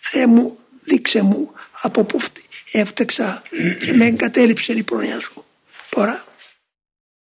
Θεέ μου δείξε μου από πού έφτεξα και με εγκατέλειψε η πρόνοια σου. Τώρα